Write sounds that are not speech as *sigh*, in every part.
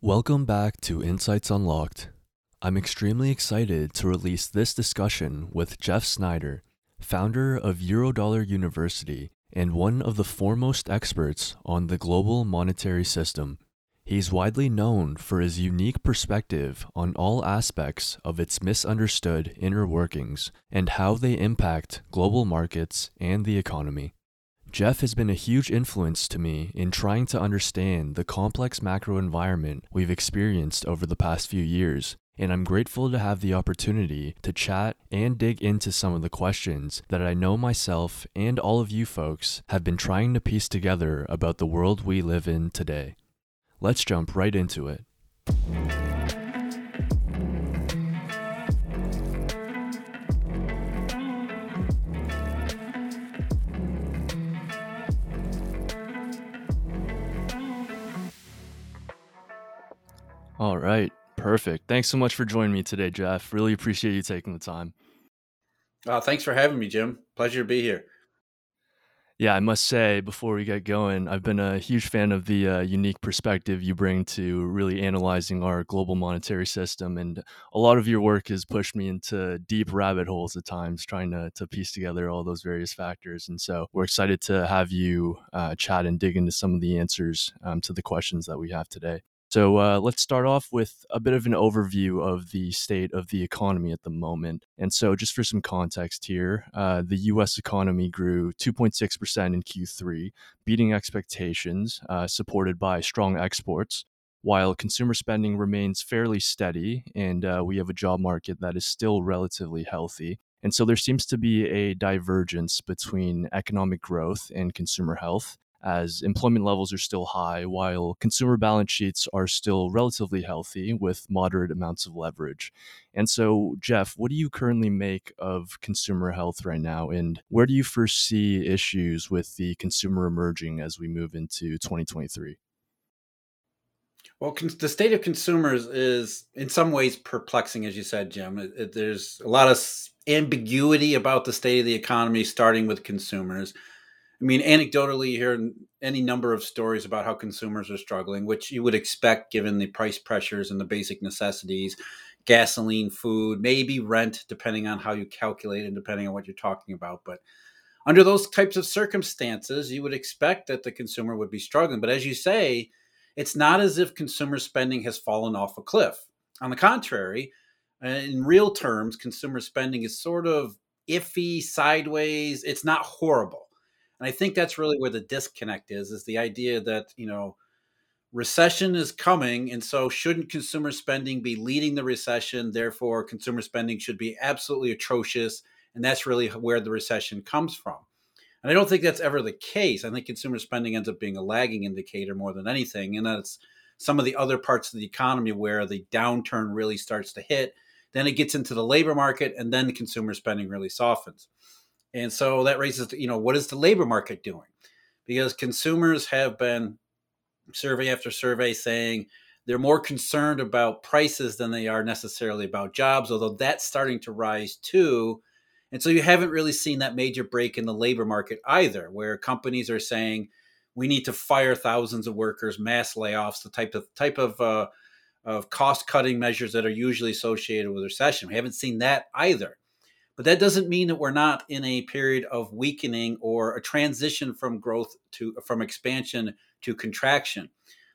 Welcome back to Insights Unlocked. I'm extremely excited to release this discussion with Jeff Snider, founder of Eurodollar University and one of the foremost experts on the global monetary system. He's widely known for his unique perspective on all aspects of its misunderstood inner workings and how they impact global markets and the economy. Jeff has been a huge influence to me in trying to understand the complex macro environment we've experienced over the past few years, and I'm grateful to have the opportunity to chat and dig into some of the questions that I know myself and all of you folks have been trying to piece together about the world we live in today. Let's jump right into it. All right. Perfect. Thanks so much for joining me today, Jeff. Really appreciate you taking the time. Uh, thanks for having me, Jim. Pleasure to be here. Yeah, I must say before we get going, I've been a huge fan of the uh, unique perspective you bring to really analyzing our global monetary system. And a lot of your work has pushed me into deep rabbit holes at times, trying to, to piece together all those various factors. And so we're excited to have you uh, chat and dig into some of the answers um, to the questions that we have today. So uh, let's start off with a bit of an overview of the state of the economy at the moment. And so, just for some context here, uh, the US economy grew 2.6% in Q3, beating expectations, uh, supported by strong exports. While consumer spending remains fairly steady, and uh, we have a job market that is still relatively healthy. And so there seems to be a divergence between economic growth and consumer health as employment levels are still high, while consumer balance sheets are still relatively healthy with moderate amounts of leverage. And so, Jeff, what do you currently make of consumer health right now? And where do you foresee issues with the consumer emerging as we move into 2023? Well, the state of consumers is in some ways perplexing, as you said, Jim. It, it, there's a lot of ambiguity about the state of the economy, starting with consumers. I mean, anecdotally, you hear any number of stories about how consumers are struggling, which you would expect given the price pressures and the basic necessities gasoline, food, maybe rent, depending on how you calculate and depending on what you're talking about. But under those types of circumstances, you would expect that the consumer would be struggling. But as you say, it's not as if consumer spending has fallen off a cliff. On the contrary, in real terms, consumer spending is sort of iffy, sideways. It's not horrible. And I think that's really where the disconnect is, is the idea that, you know, recession is coming. And so shouldn't consumer spending be leading the recession? Therefore, consumer spending should be absolutely atrocious. And that's really where the recession comes from. And I don't think that's ever the case. I think consumer spending ends up being a lagging indicator more than anything. And that's some of the other parts of the economy where the downturn really starts to hit. Then it gets into the labor market, and then the consumer spending really softens. And so that raises, you know, what is the labor market doing? Because consumers have been survey after survey saying they're more concerned about prices than they are necessarily about jobs, although that's starting to rise too. And so you haven't really seen that major break in the labor market either, where companies are saying we need to fire thousands of workers, mass layoffs, the type of type of uh, of cost cutting measures that are usually associated with recession. We haven't seen that either. But that doesn't mean that we're not in a period of weakening or a transition from growth to from expansion to contraction.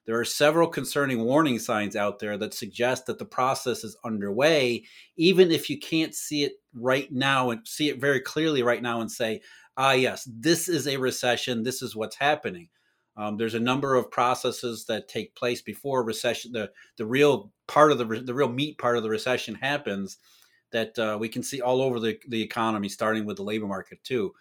There are several concerning warning signs out there that suggest that the process is underway, even if you can't see it right now and see it very clearly right now and say, ah, yes, this is a recession, this is what's happening. Um, there's a number of processes that take place before recession, the, the real part of the, the real meat part of the recession happens that uh, we can see all over the, the economy, starting with the labor market too.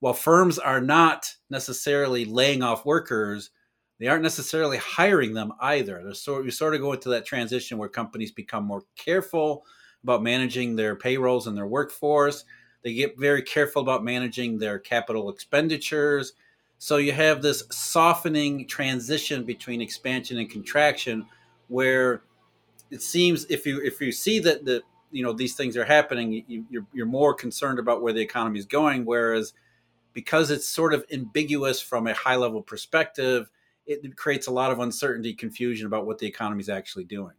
While firms are not necessarily laying off workers, they aren't necessarily hiring them either. There's sort, you sort of go into that transition where companies become more careful about managing their payrolls and their workforce. They get very careful about managing their capital expenditures. So you have this softening transition between expansion and contraction where it seems if you if you see that the you know these things are happening, you, you're you're more concerned about where the economy is going. Whereas because it's sort of ambiguous from a high level perspective, it creates a lot of uncertainty, confusion about what the economy is actually doing.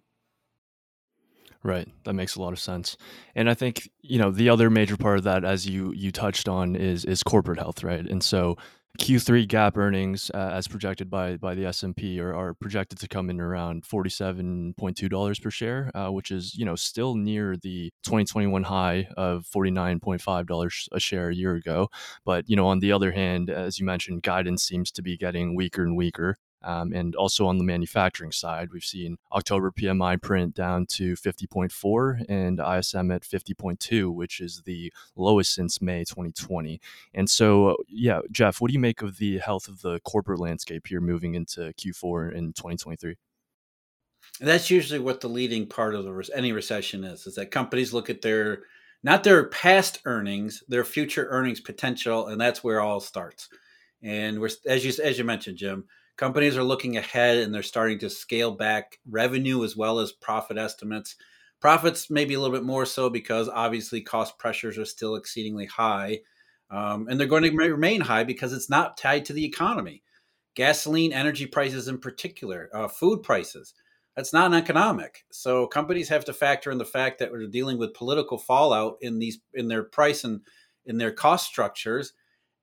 Right. That makes a lot of sense. And I think, you know, the other major part of that as you you touched on is is corporate health, right? And so Q3 GAAP earnings, uh, as projected by by the S and P, are, are projected to come in around forty seven point two dollars per share, uh, which is you know still near the twenty twenty one high of forty nine point five dollars a share a year ago. But you know, on the other hand, as you mentioned, guidance seems to be getting weaker and weaker. Um, and also on the manufacturing side, we've seen October PMI print down to 50.4 and ISM at 50.2, which is the lowest since May 2020. And so, yeah, Jeff, what do you make of the health of the corporate landscape here moving into Q4 in 2023? That's usually what the leading part of the, any recession is: is that companies look at their not their past earnings, their future earnings potential, and that's where all starts. And we're as you as you mentioned, Jim, companies are looking ahead and they're starting to scale back revenue as well as profit estimates. Profits maybe a little bit more so because obviously cost pressures are still exceedingly high. Um, and they're going to remain high because it's not tied to the economy. Gasoline, energy prices in particular, uh, food prices, that's not an economic. So companies have to factor in the fact that we're dealing with political fallout in these in their price and in their cost structures.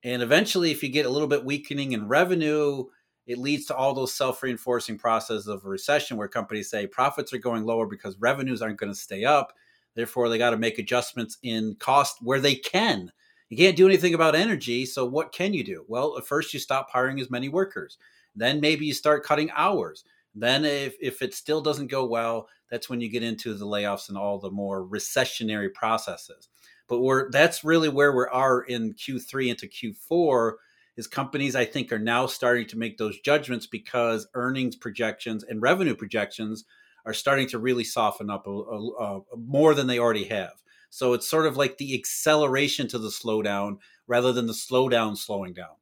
And eventually, if you get a little bit weakening in revenue, it leads to all those self-reinforcing processes of a recession where companies say profits are going lower because revenues aren't going to stay up. Therefore they got to make adjustments in cost where they can. You can't do anything about energy so what can you do? Well at first you stop hiring as many workers. Then maybe you start cutting hours. Then if, if it still doesn't go well that's when you get into the layoffs and all the more recessionary processes. But we're that's really where we are in q3 into q4 is companies I think are now starting to make those judgments because earnings projections and revenue projections are starting to really soften up a, a, a, more than they already have. So it's sort of like the acceleration to the slowdown rather than the slowdown slowing down.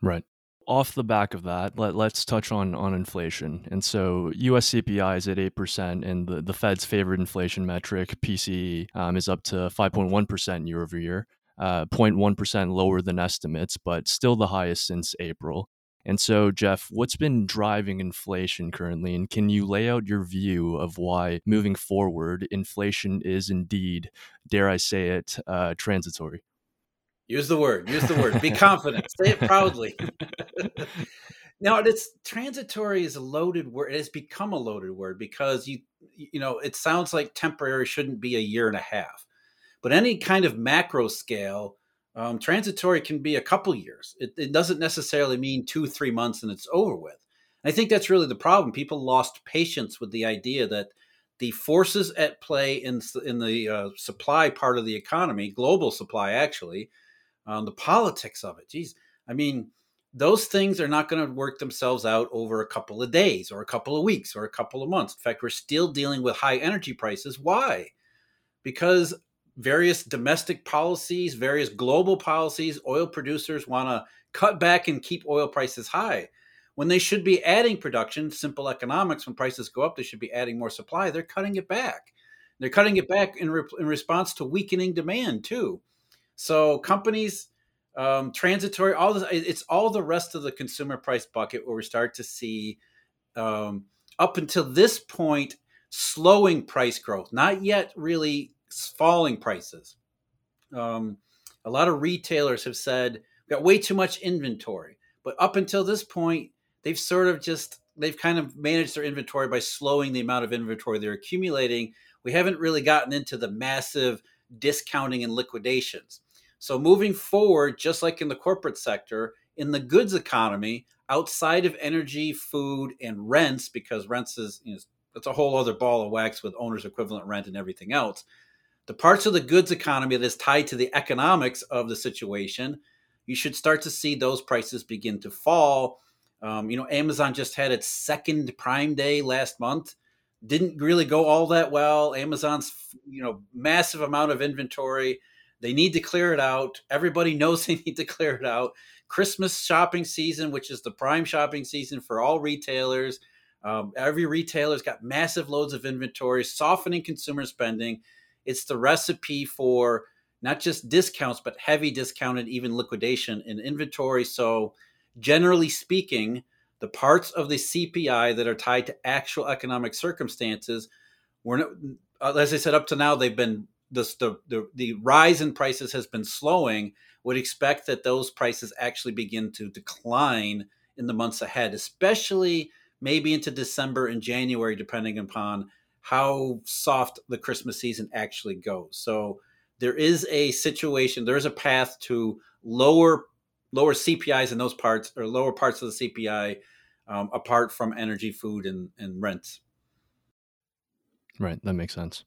Right. Off the back of that, let, let's touch on, on inflation. And so US CPI is at 8%, and the, the Fed's favorite inflation metric, PCE, um, is up to 5.1% year over year uh, 0.1% lower than estimates, but still the highest since April. And so, Jeff, what's been driving inflation currently? And can you lay out your view of why moving forward, inflation is indeed, dare I say it, uh, transitory? Use the word, use the word. Be *laughs* confident, say it proudly. *laughs* now, it's transitory is a loaded word. It has become a loaded word because you, you know, it sounds like temporary shouldn't be a year and a half but any kind of macro scale, um, transitory can be a couple years. It, it, doesn't necessarily mean two, three months and it's over with. And I think that's really the problem. People lost patience with the idea that the forces at play in in the uh, supply part of the economy, global supply actually, um, the politics of it. Geez, I mean, those things are not going to work themselves out over a couple of days or a couple of weeks or a couple of months. In fact, we're still dealing with high energy prices. Why? Because various domestic policies, various global policies, oil producers want to cut back and keep oil prices high. When they should be adding production, simple economics, when prices go up, they should be adding more supply. They're cutting it back. They're cutting it back in, re- in response to weakening demand, too. So companies, um, transitory, all this, it's all the rest of the consumer price bucket where we start to see, um, up until this point, slowing price growth, not yet really falling prices. Um, a lot of retailers have said we've got way too much inventory, but up until this point, they've sort of just they've kind of managed their inventory by slowing the amount of inventory they're accumulating. We haven't really gotten into the massive discounting and liquidations. So moving forward, just like in the corporate sector, in the goods economy, outside of energy, food, and rents, because rents is you know, it's a whole other ball of wax with owner's equivalent rent and everything else the parts of the goods economy that is tied to the economics of the situation, you should start to see those prices begin to fall. Um, you know, Amazon just had its second Prime Day last month. Didn't really go all that well. Amazon's, you know, massive amount of inventory. They need to clear it out. Everybody *laughs* knows they need to clear it out. Christmas shopping season, which is the prime shopping season for all retailers. Um, every retailer's got massive loads of inventory, softening consumer spending. It's the recipe for not just discounts, but heavy discounted, even liquidation in inventory. So, generally speaking, the parts of the CPI that are tied to actual economic circumstances, we're not, uh, as I said, up to now they've been the, the the rise in prices has been slowing. Would expect that those prices actually begin to decline in the months ahead, especially maybe into December and January, depending upon how soft the Christmas season actually goes. So there is a situation, there is a path to lower lower CPIs in those parts or lower parts of the CPI um, apart from energy, food, and, and rent. Right, that makes sense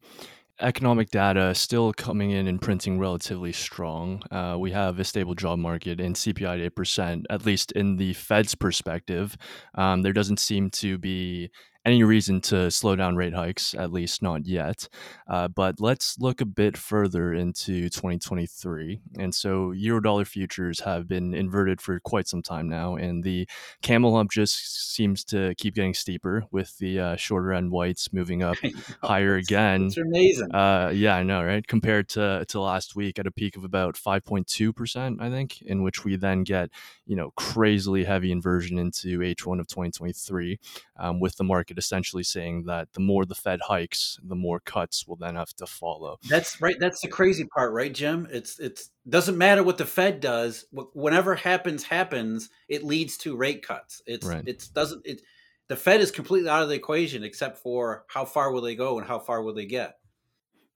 economic data still coming in and printing relatively strong. Uh, we have a stable job market and CPI at 8%, at least in the Fed's perspective. Um, there doesn't seem to be any reason to slow down rate hikes, at least not yet. Uh, but let's look a bit further into 2023. And so, Eurodollar futures have been inverted for quite some time now, and the camel hump just seems to keep getting steeper with the uh, shorter end whites moving up *laughs* higher it's, again. It's amazing. Uh, yeah, I know, right? Compared to, to last week at a peak of about 5.2%, I think, in which we then get, you know, crazily heavy inversion into H1 of 2023 um, with the market essentially saying that the more the Fed hikes, the more cuts will then have to follow. That's right. That's the crazy part, right, Jim? It's it's doesn't matter what the Fed does. Whatever happens, happens. It leads to rate cuts. It's right. it's doesn't it. The Fed is completely out of the equation, except for how far will they go and how far will they get.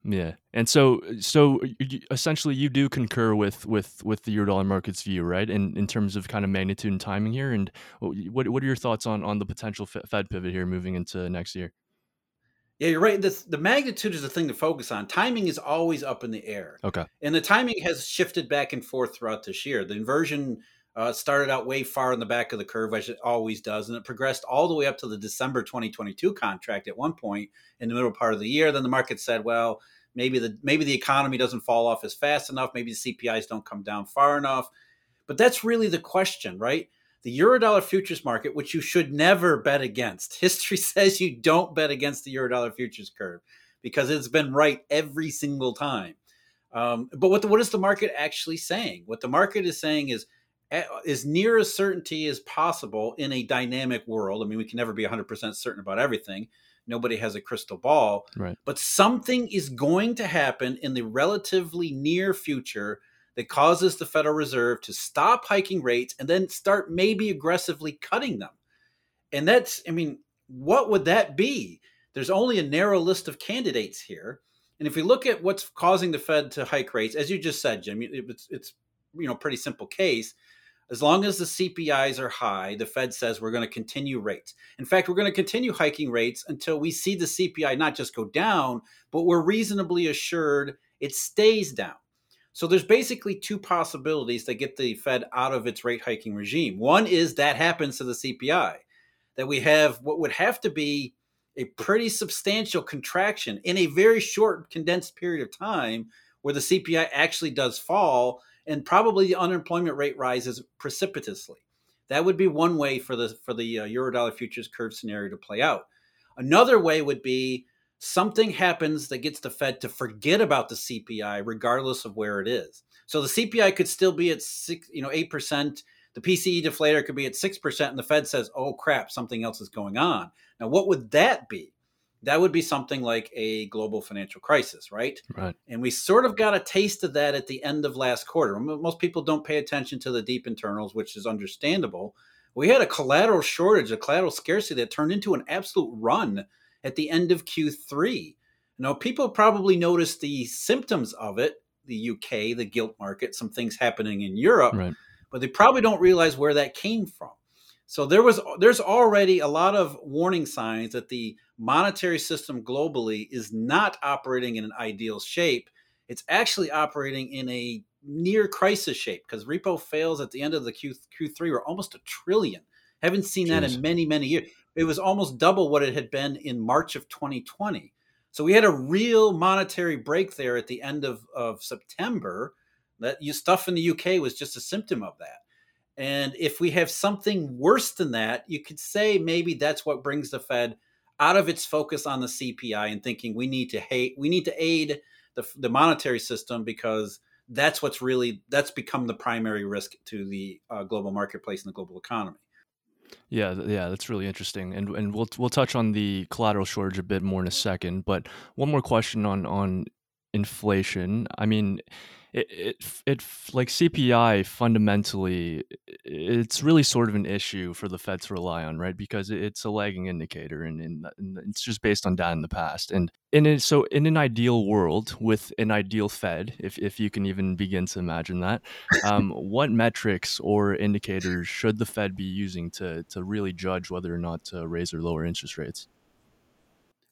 Yeah, and so so essentially, you do concur with with with the Eurodollar market's view, right? In in terms of kind of magnitude and timing here, and what what are your thoughts on on the potential Fed pivot here moving into next year? Yeah, you're right. The, the magnitude is the thing to focus on. Timing is always up in the air. Okay, and the timing has shifted back and forth throughout this year. The inversion uh, started out way far in the back of the curve, as it always does, and it progressed all the way up to the December 2022 contract at one point in the middle part of the year. Then the market said, well, maybe the maybe the economy doesn't fall off as fast enough, maybe the CPIs don't come down far enough. But that's really the question, right? The eurodollar futures market, which you should never bet against. *laughs* History says you don't bet against the eurodollar futures curve because it's been right every single time. Um, but what the, what is the market actually saying? What the market is saying is as near a certainty as possible in a dynamic world. I mean, we can never be 100% certain about everything. Nobody has a crystal ball. Right. But something is going to happen in the relatively near future that causes the Federal Reserve to stop hiking rates and then start maybe aggressively cutting them. And that's, I mean, what would that be? There's only a narrow list of candidates here. And if we look at what's causing the Fed to hike rates, as you just said, Jim, it's, it's you know pretty simple case as long as the CPIs are high, the Fed says we're going to continue rates. In fact, we're going to continue hiking rates until we see the CPI not just go down, but we're reasonably assured it stays down. So there's basically two possibilities that get the Fed out of its rate hiking regime. One is that happens to the CPI, that we have what would have to be a pretty substantial contraction in a very short, condensed period of time where the CPI actually does fall and probably the unemployment rate rises precipitously. That would be one way for the for the uh, eurodollar futures curve scenario to play out. Another way would be something happens that gets the Fed to forget about the CPI regardless of where it is. So the CPI could still be at six, you know, eight percent. The PCE deflator could be at six percent, and the Fed says, "Oh crap, something else is going on." Now, what would that be? That would be something like a global financial crisis, right? Right. And we sort of got a taste of that at the end of last quarter. Most people don't pay attention to the deep internals, which is understandable. We had a collateral shortage, a collateral scarcity that turned into an absolute run at the end of Q3. Now, people probably noticed the symptoms of it, the UK, the gilt market, some things happening in Europe, right. but they probably don't realize where that came from. So there was there's already a lot of warning signs that the monetary system globally is not operating in an ideal shape. It's actually operating in a near crisis shape because repo fails at the end of the Q, Q3 were almost a trillion. Haven't seen Jeez. that in many, many years. It was almost double what it had been in March of 2020. So we had a real monetary break there at the end of, of September. That you stuff in the UK was just a symptom of that. And if we have something worse than that, you could say maybe that's what brings the Fed out of its focus on the CPI and thinking we need to hate, we need to aid the, the monetary system because that's what's really that's become the primary risk to the uh, global marketplace and the global economy. Yeah, yeah, that's really interesting, and and we'll we'll touch on the collateral shortage a bit more in a second. But one more question on on inflation. I mean, it it it like CPI fundamentally, it's really sort of an issue for the Fed to rely on, right? Because it's a lagging indicator, and, and, and it's just based on data in the past. And in it, so in an ideal world with an ideal Fed, if if you can even begin to imagine that, um, *laughs* what metrics or indicators should the Fed be using to to really judge whether or not to raise or lower interest rates?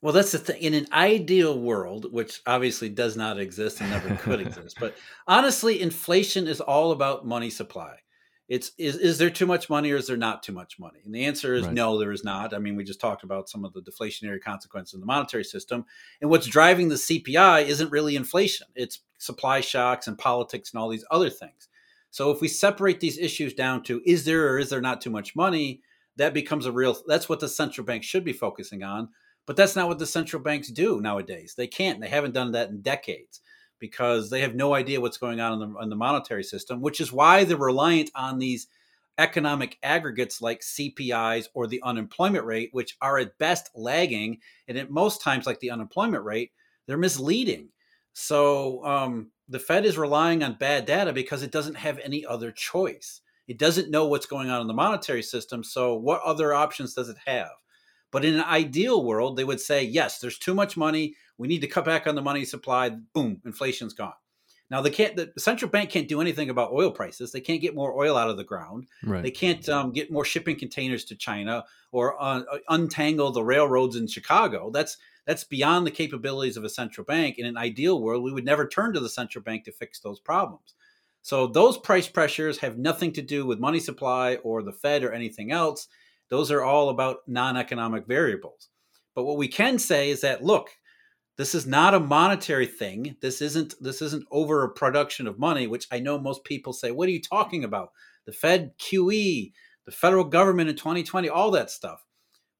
Well, that's the thing. In an ideal world, which obviously does not exist and never could *laughs* exist, but honestly, inflation is all about money supply. It's is is there too much money or is there not too much money? And the answer is Right. no, there is not. I mean, we just talked about some of the deflationary consequences in the monetary system, and what's driving the CPI isn't really inflation; it's supply shocks and politics and all these other things. So, if we separate these issues down to is there or is there not too much money, that becomes a real. That's what the central bank should be focusing on but that's not what the central banks do nowadays. They can't. They haven't done that in decades because they have no idea what's going on in the, in the monetary system, which is why they're reliant on these economic aggregates like CPIs or the unemployment rate, which are at best lagging. And at most times, like the unemployment rate, they're misleading. So um, the Fed is relying on bad data because it doesn't have any other choice. It doesn't know what's going on in the monetary system. So, what other options does it have? But in an ideal world, they would say, yes, there's too much money. We need to cut back on the money supply. Boom, inflation's gone. Now they can't. The central bank can't do anything about oil prices. They can't get more oil out of the ground. Right. They can't um, get more shipping containers to China or uh, untangle the railroads in Chicago. That's that's beyond the capabilities of a central bank. In an ideal world, we would never turn to the central bank to fix those problems. So those price pressures have nothing to do with money supply or the Fed or anything else. Those are all about non economic variables. But what we can say is that, look, this is not a monetary thing. This isn't this isn't over a production of money, which I know most people say, what are you talking about? The Fed QE, the federal government in 2020, all that stuff.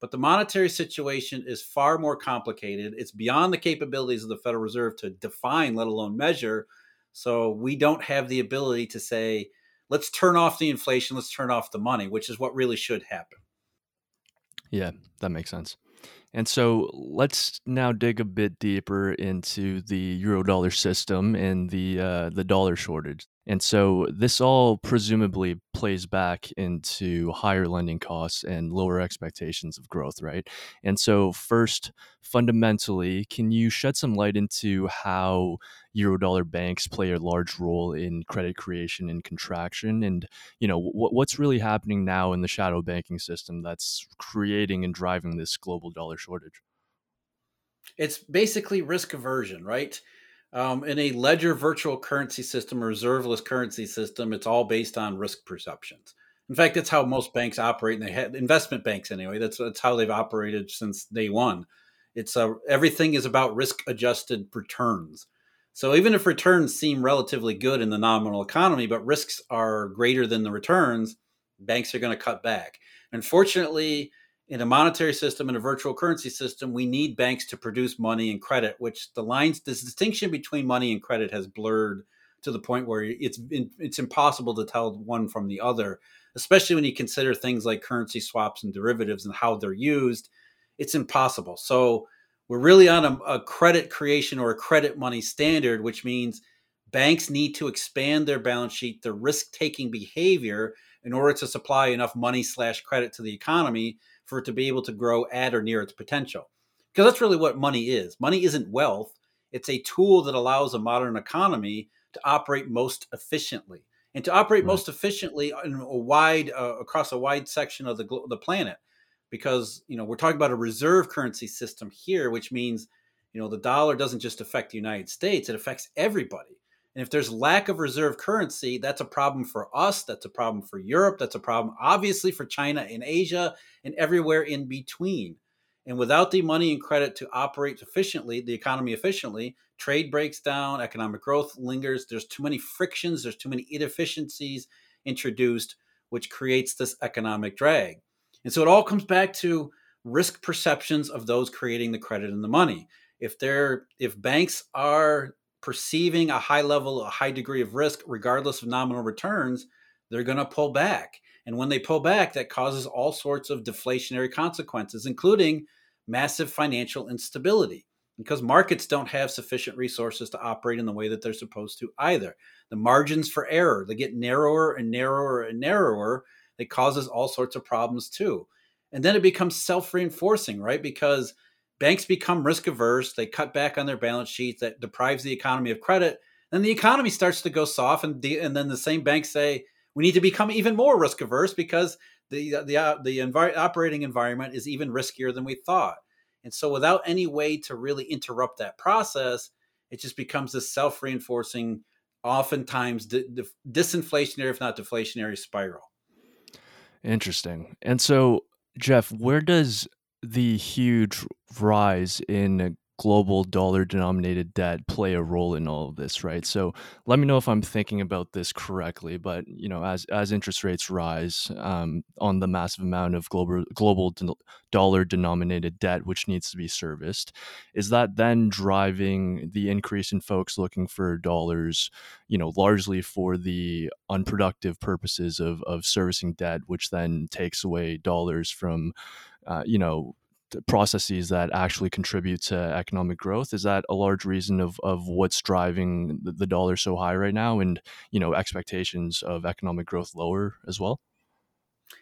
But the monetary situation is far more complicated. It's beyond the capabilities of the Federal Reserve to define, let alone measure. So we don't have the ability to say, let's turn off the inflation, let's turn off the money, which is what really should happen. Yeah, that makes sense. And so let's now dig a bit deeper into the eurodollar system and the uh, the dollar shortage. And so this all presumably plays back into higher lending costs and lower expectations of growth, right? And so first, fundamentally, can you shed some light into how eurodollar banks play a large role in credit creation and contraction and you know what, what's really happening now in the shadow banking system that's creating and driving this global dollar shortage It's basically risk aversion, right? Um, in a ledger virtual currency system, a reserveless currency system, it's all based on risk perceptions. In fact, that's how most banks operate, and they have investment banks anyway. That's that's how they've operated since day one. It's a, everything is about risk adjusted returns. So even if returns seem relatively good in the nominal economy, but risks are greater than the returns, banks are going to cut back. Unfortunately, in a monetary system and a virtual currency system, we need banks to produce money and credit, which the lines, this distinction between money and credit has blurred to the point where it's it's impossible to tell one from the other, especially when you consider things like currency swaps and derivatives and how they're used. It's impossible. So we're really on a, a credit creation or a credit money standard, which means banks need to expand their balance sheet, their risk taking behavior in order to supply enough money slash credit to the economy for it to be able to grow at or near its potential. Because that's really what money is. Money isn't wealth, it's a tool that allows a modern economy to operate most efficiently. And to operate right most efficiently in a wide uh, across a wide section of the the planet, because you know we're talking about a reserve currency system here, which means you know the dollar doesn't just affect the United States; it affects everybody. And if there's lack of reserve currency, that's a problem for us. That's a problem for Europe. That's a problem, obviously, for China and Asia and everywhere in between. And without the money and credit to operate efficiently, the economy efficiently, trade breaks down, economic growth lingers. There's too many frictions, there's too many inefficiencies introduced, which creates this economic drag. And so it all comes back to risk perceptions of those creating the credit and the money. If they're if banks are perceiving a high level, a high degree of risk, regardless of nominal returns, they're going to pull back. And when they pull back, that causes all sorts of deflationary consequences, including massive financial instability because markets don't have sufficient resources to operate in the way that they're supposed to either. The margins for error, they get narrower and narrower and narrower. It causes all sorts of problems too. And then it becomes self-reinforcing, right? Because banks become risk averse, they cut back on their balance sheets that deprives the economy of credit. Then the economy starts to go soft and, the, and then the same banks say we need to become even more risk averse because the the uh, the envi- operating environment is even riskier than we thought. And so, without any way to really interrupt that process, it just becomes this self reinforcing, oftentimes di- disinflationary, if not deflationary spiral. Interesting. And so, Jeff, where does the huge rise in global dollar denominated debt play a role in all of this right? So let me know if i'm thinking about this correctly but you know as as interest rates rise um, on the massive amount of global global de- dollar denominated debt which needs to be serviced is that then driving the increase in folks looking for dollars you know largely for the unproductive purposes of of servicing debt which then takes away dollars from uh, you know processes that actually contribute to economic growth? Is that a large reason of, of what's driving the, dollar so high right now and you know expectations of economic growth lower as well?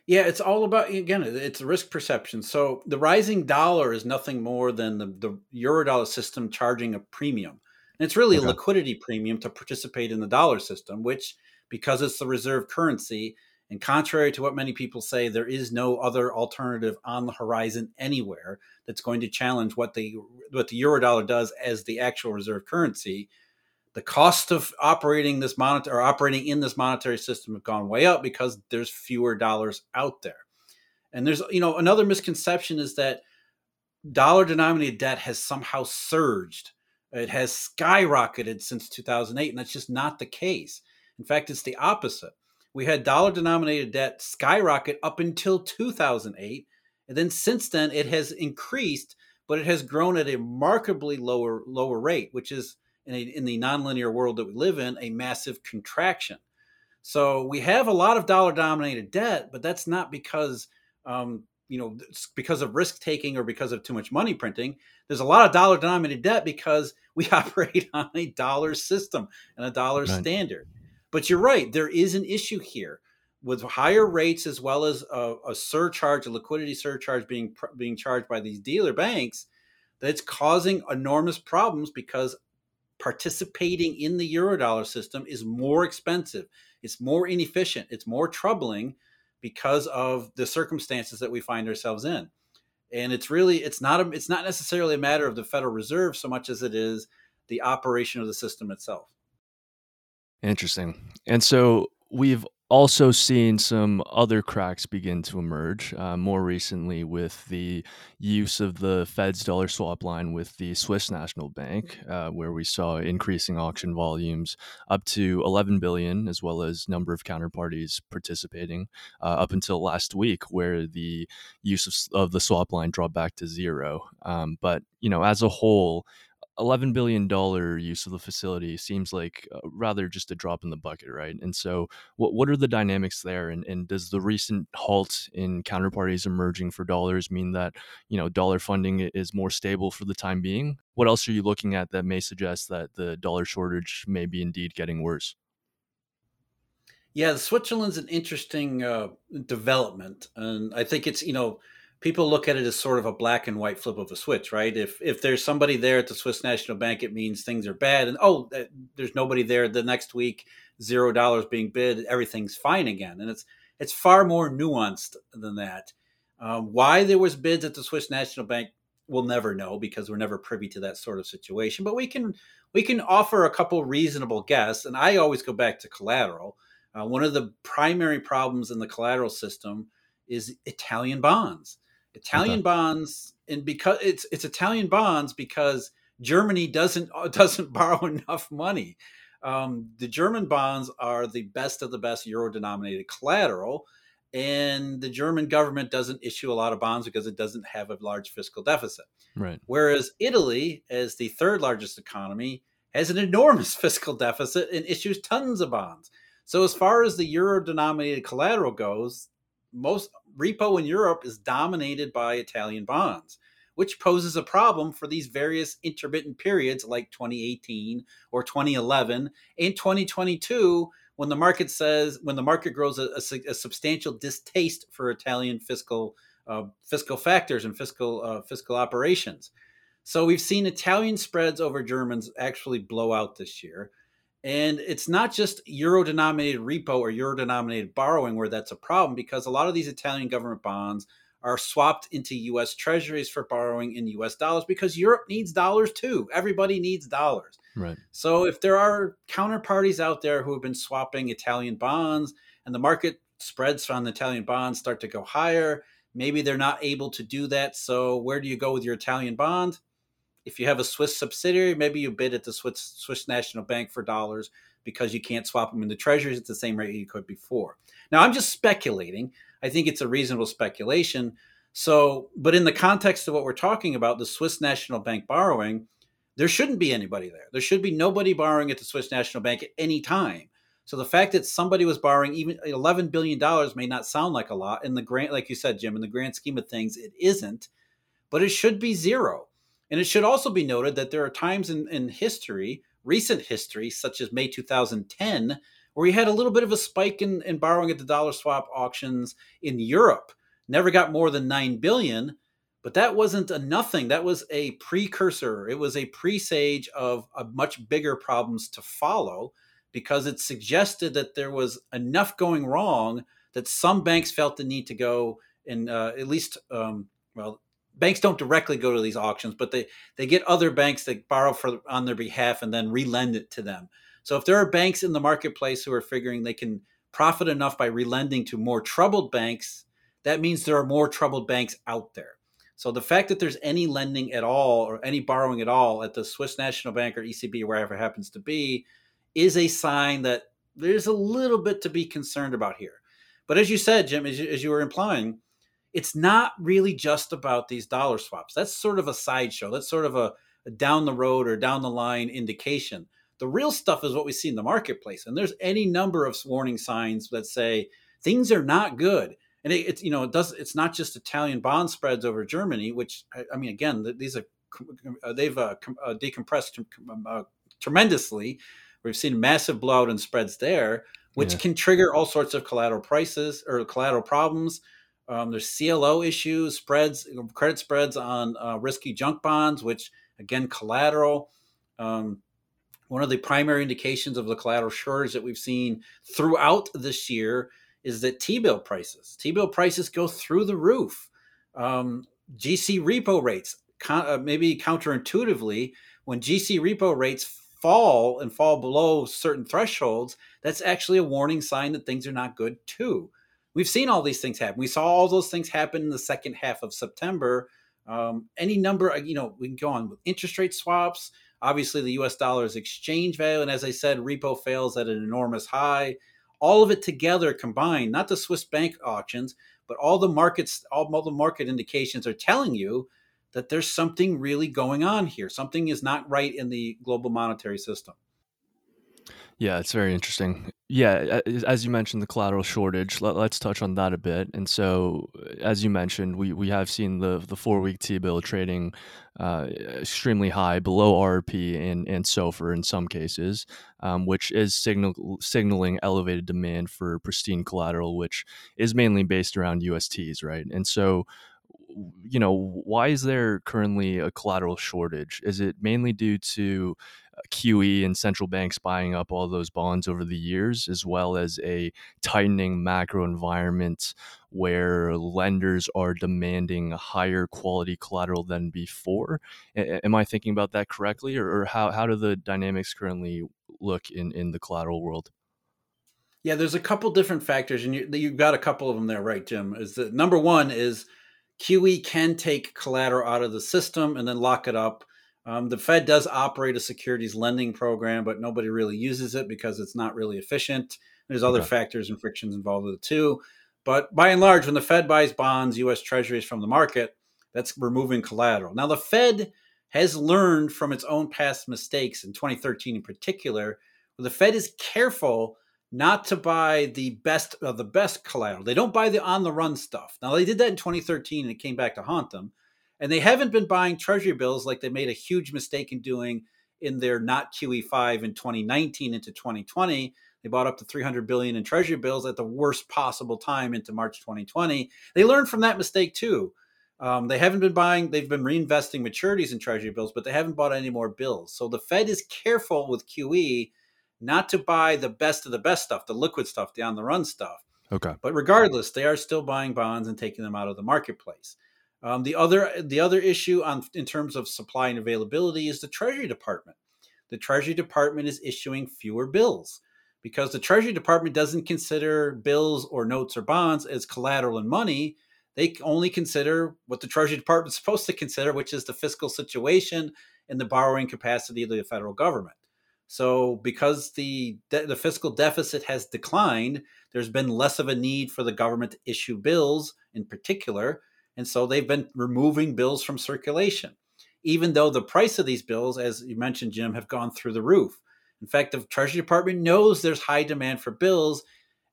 Yeah it's all about again it's risk perception. So the rising dollar is nothing more than the, the euro dollar system charging a premium. And it's really okay. a liquidity premium to participate in the dollar system which because it's the reserve currency and contrary to what many people say, there is no other alternative on the horizon anywhere that's going to challenge what the what the eurodollar does as the actual reserve currency. The cost of operating this monetary or operating in this monetary system have gone way up because there's fewer dollars out there. And there's you know another misconception is that dollar denominated debt has somehow surged. It has skyrocketed since 2008 and that's just not the case. In fact, it's the opposite we had dollar denominated debt skyrocket up until 2008. And then since then, it has increased, but it has grown at a remarkably lower lower rate, which is in, a, in the nonlinear world that we live in, a massive contraction. So we have a lot of dollar denominated debt, but that's not because um, you know because of risk taking or because of too much money printing. There's a lot of dollar denominated debt because we *laughs* operate on a dollar system and a dollar right. standard. But you're right, there is an issue here with higher rates as well as a, a surcharge, a liquidity surcharge being being charged by these dealer banks. That's causing enormous problems because participating in the eurodollar system is more expensive, it's more inefficient, it's more troubling because of the circumstances that we find ourselves in. And it's really it's not a, it's not necessarily a matter of the Federal Reserve so much as it is the operation of the system itself. Interesting. And so we've also seen some other cracks begin to emerge uh, more recently with the use of the Fed's dollar swap line with the Swiss National Bank, uh, where we saw increasing auction volumes up to 11 billion, as well as number of counterparties participating uh, up until last week, where the use of, of, the swap line dropped back to zero. Um, but you know, as a whole, 11 billion dollar use of the facility seems like uh, rather just a drop in the bucket right? And so what what are the dynamics there? And and does the recent halt in counterparties emerging for dollars mean that you know dollar funding is more stable for the time being? What else are you looking at that may suggest that the dollar shortage may be indeed getting worse? Yeah switzerland's an interesting uh, development and i think it's you know people look at it as sort of a black and white flip of a switch, right? If if there's somebody there at the Swiss National Bank, it means things are bad, and oh, there's nobody there the next week, zero dollars being bid, everything's fine again, and it's it's far more nuanced than that. Um, why there was bids at the Swiss National Bank, we'll never know because we're never privy to that sort of situation. But we can we can offer a couple reasonable guesses, and I always go back to collateral. Uh, one of the primary problems in the collateral system is Italian bonds Italian okay. bonds, and because it's it's Italian bonds because Germany doesn't *laughs* doesn't borrow enough money. Um, the German bonds are the best of the best euro denominated collateral, and the German government doesn't issue a lot of bonds because it doesn't have a large fiscal deficit. Right. Whereas Italy, as the third largest economy, has an enormous *laughs* fiscal deficit and issues tons of bonds. So as far as the euro denominated collateral goes, most repo in Europe is dominated by Italian bonds, which poses a problem for these various intermittent periods like 2018 or 2011 and 2022 when the market says when the market grows a, a, a substantial distaste for Italian fiscal uh, fiscal factors and fiscal uh, fiscal operations. So we've seen Italian spreads over Germans actually blow out this year. And it's not just euro denominated repo or euro denominated borrowing where that's a problem because a lot of these Italian government bonds are swapped into US treasuries for borrowing in US dollars because Europe needs dollars too. Everybody needs dollars. Right. So if there are counterparties out there who have been swapping Italian bonds and the market spreads on the Italian bonds start to go higher, maybe they're not able to do that. So where do you go with your Italian bond? If you have a Swiss subsidiary, maybe you bid at the Swiss, Swiss National Bank for dollars because you can't swap them into treasuries at the same rate you could before. Now, I'm just speculating. I think it's a reasonable speculation. So, but in the context of what we're talking about, the Swiss National Bank borrowing, there shouldn't be anybody there. There should be nobody borrowing at the Swiss National Bank at any time. So the fact that somebody was borrowing even 11 billion dollars may not sound like a lot in the grand, like you said, Jim, in the grand scheme of things, it isn't. But it should be zero. And it should also be noted that there are times in, in history, recent history, such as May 2010, where we had a little bit of a spike in, in borrowing at the dollar swap auctions in Europe. Never got more than 9 billion, but that wasn't a nothing. That was a precursor. It was a presage of, of much bigger problems to follow because it suggested that there was enough going wrong that some banks felt the need to go and uh, at least um, well banks don't directly go to these auctions, but they they get other banks that borrow for on their behalf and then relend it to them. So if there are banks in the marketplace who are figuring they can profit enough by relending to more troubled banks, that means there are more troubled banks out there. So the fact that there's any lending at all or any borrowing at all at the Swiss National Bank or ECB, wherever it happens to be, is a sign that there's a little bit to be concerned about here. But as you said, Jim, as you, as you were implying, it's not really just about these dollar swaps. That's sort of a sideshow. That's sort of a, a, down the road or down the line indication. The real stuff is what we see in the marketplace, and there's any number of warning signs that say things are not good. And it, it's you know it does it's not just Italian bond spreads over Germany, which I, I mean again these are uh, they've uh, uh, decompressed um, uh, tremendously. We've seen massive blowout in spreads there, which yeah. can trigger all sorts of collateral prices or collateral problems. Um, there's CLO issues, spreads, credit spreads on uh, risky junk bonds, which again, collateral. Um, one of the primary indications of the collateral shortage that we've seen throughout this year is that T-bill prices, T-bill prices go through the roof. Um, GC repo rates, uh, maybe counterintuitively, when GC repo rates fall and fall below certain thresholds, that's actually a warning sign that things are not good too we've seen all these things happen. We saw all those things happen in the second half of September. Um, any number, you know, we can go on with interest rate swaps. Obviously, the U.S. dollar's exchange value, and as I said, repo fails at an enormous high. All of it together combined, not the Swiss bank auctions, but all the markets, all, all the market indications are telling you that there's something really going on here. Something is not right in the global monetary system. Yeah, it's very interesting. Yeah, as you mentioned, the collateral shortage. Let, us touch on that a bit. And so, as you mentioned, we, we have seen the the four week T bill trading uh, extremely high, below RRP and and SOFR in some cases, um, which is signal signaling elevated demand for pristine collateral, which is mainly based around USTs, right? And so, you know, why is there currently a collateral shortage? Is it mainly due to QE and central banks buying up all those bonds over the years, as well as a tightening macro environment where lenders are demanding higher quality collateral than before. A- am I thinking about that correctly, or, or how, how do the dynamics currently look in, in the collateral world? Yeah, there's a couple different factors, and you, you've got a couple of them there, right, Jim? Is that number one is QE can take collateral out of the system and then lock it up um, the Fed does operate a securities lending program, but nobody really uses it because it's not really efficient. There's other okay. factors and frictions involved with it too. But by and large, when the Fed buys bonds, U.S. Treasuries from the market, that's removing collateral. Now, the Fed has learned from its own past mistakes in 2013 in particular, where the Fed is careful not to buy the best of the best collateral. They don't buy the on the run stuff. Now they did that in 2013 and it came back to haunt them. And they haven't been buying treasury bills like they made a huge mistake in doing in their not QE5 in 2019 into 2020. They bought up to 300 billion in treasury bills at the worst possible time into March 2020. They learned from that mistake too. Um, they haven't been buying, they've been reinvesting maturities in treasury bills, but they haven't bought any more bills. So the Fed is careful with QE not to buy the best of the best stuff, the liquid stuff, the on the run stuff. Okay. But regardless, they are still buying bonds and taking them out of the marketplace. Um, the other the other issue on in terms of supply and availability is the Treasury Department. The Treasury Department is issuing fewer bills because the Treasury Department doesn't consider bills or notes or bonds as collateral and money. They only consider what the Treasury Department is supposed to consider, which is the fiscal situation and the borrowing capacity of the federal government. So, because the de- the fiscal deficit has declined, there's been less of a need for the government to issue bills, in particular, and so they've been removing bills from circulation, even though the price of these bills, as you mentioned, Jim, have gone through the roof. In fact, the Treasury Department knows there's high demand for bills.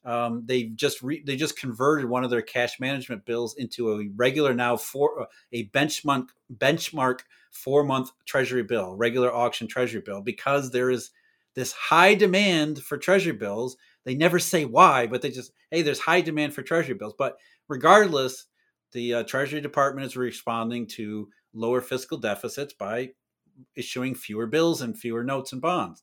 Um, they just re- they just converted one of their cash management bills into a regular now for a benchmark benchmark four month treasury bill, regular auction treasury bill, because there is this high demand for treasury bills. They never say why, but they just, hey, there's high demand for treasury bills. But regardless, the uh, Treasury Department is responding to lower fiscal deficits by issuing fewer bills and fewer notes and bonds.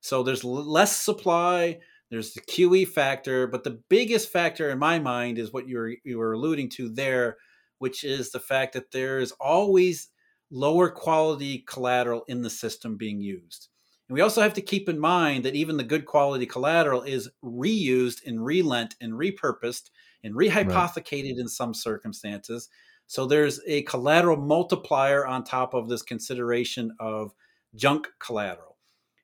So there's less supply. There's the QE factor, but the biggest factor in my mind is what you were you were alluding to there, which is the fact that there is always lower quality collateral in the system being used. And we also have to keep in mind that even the good quality collateral is reused and relent and repurposed and rehypothecated right. in some circumstances. So there's a collateral multiplier on top of this consideration of junk collateral.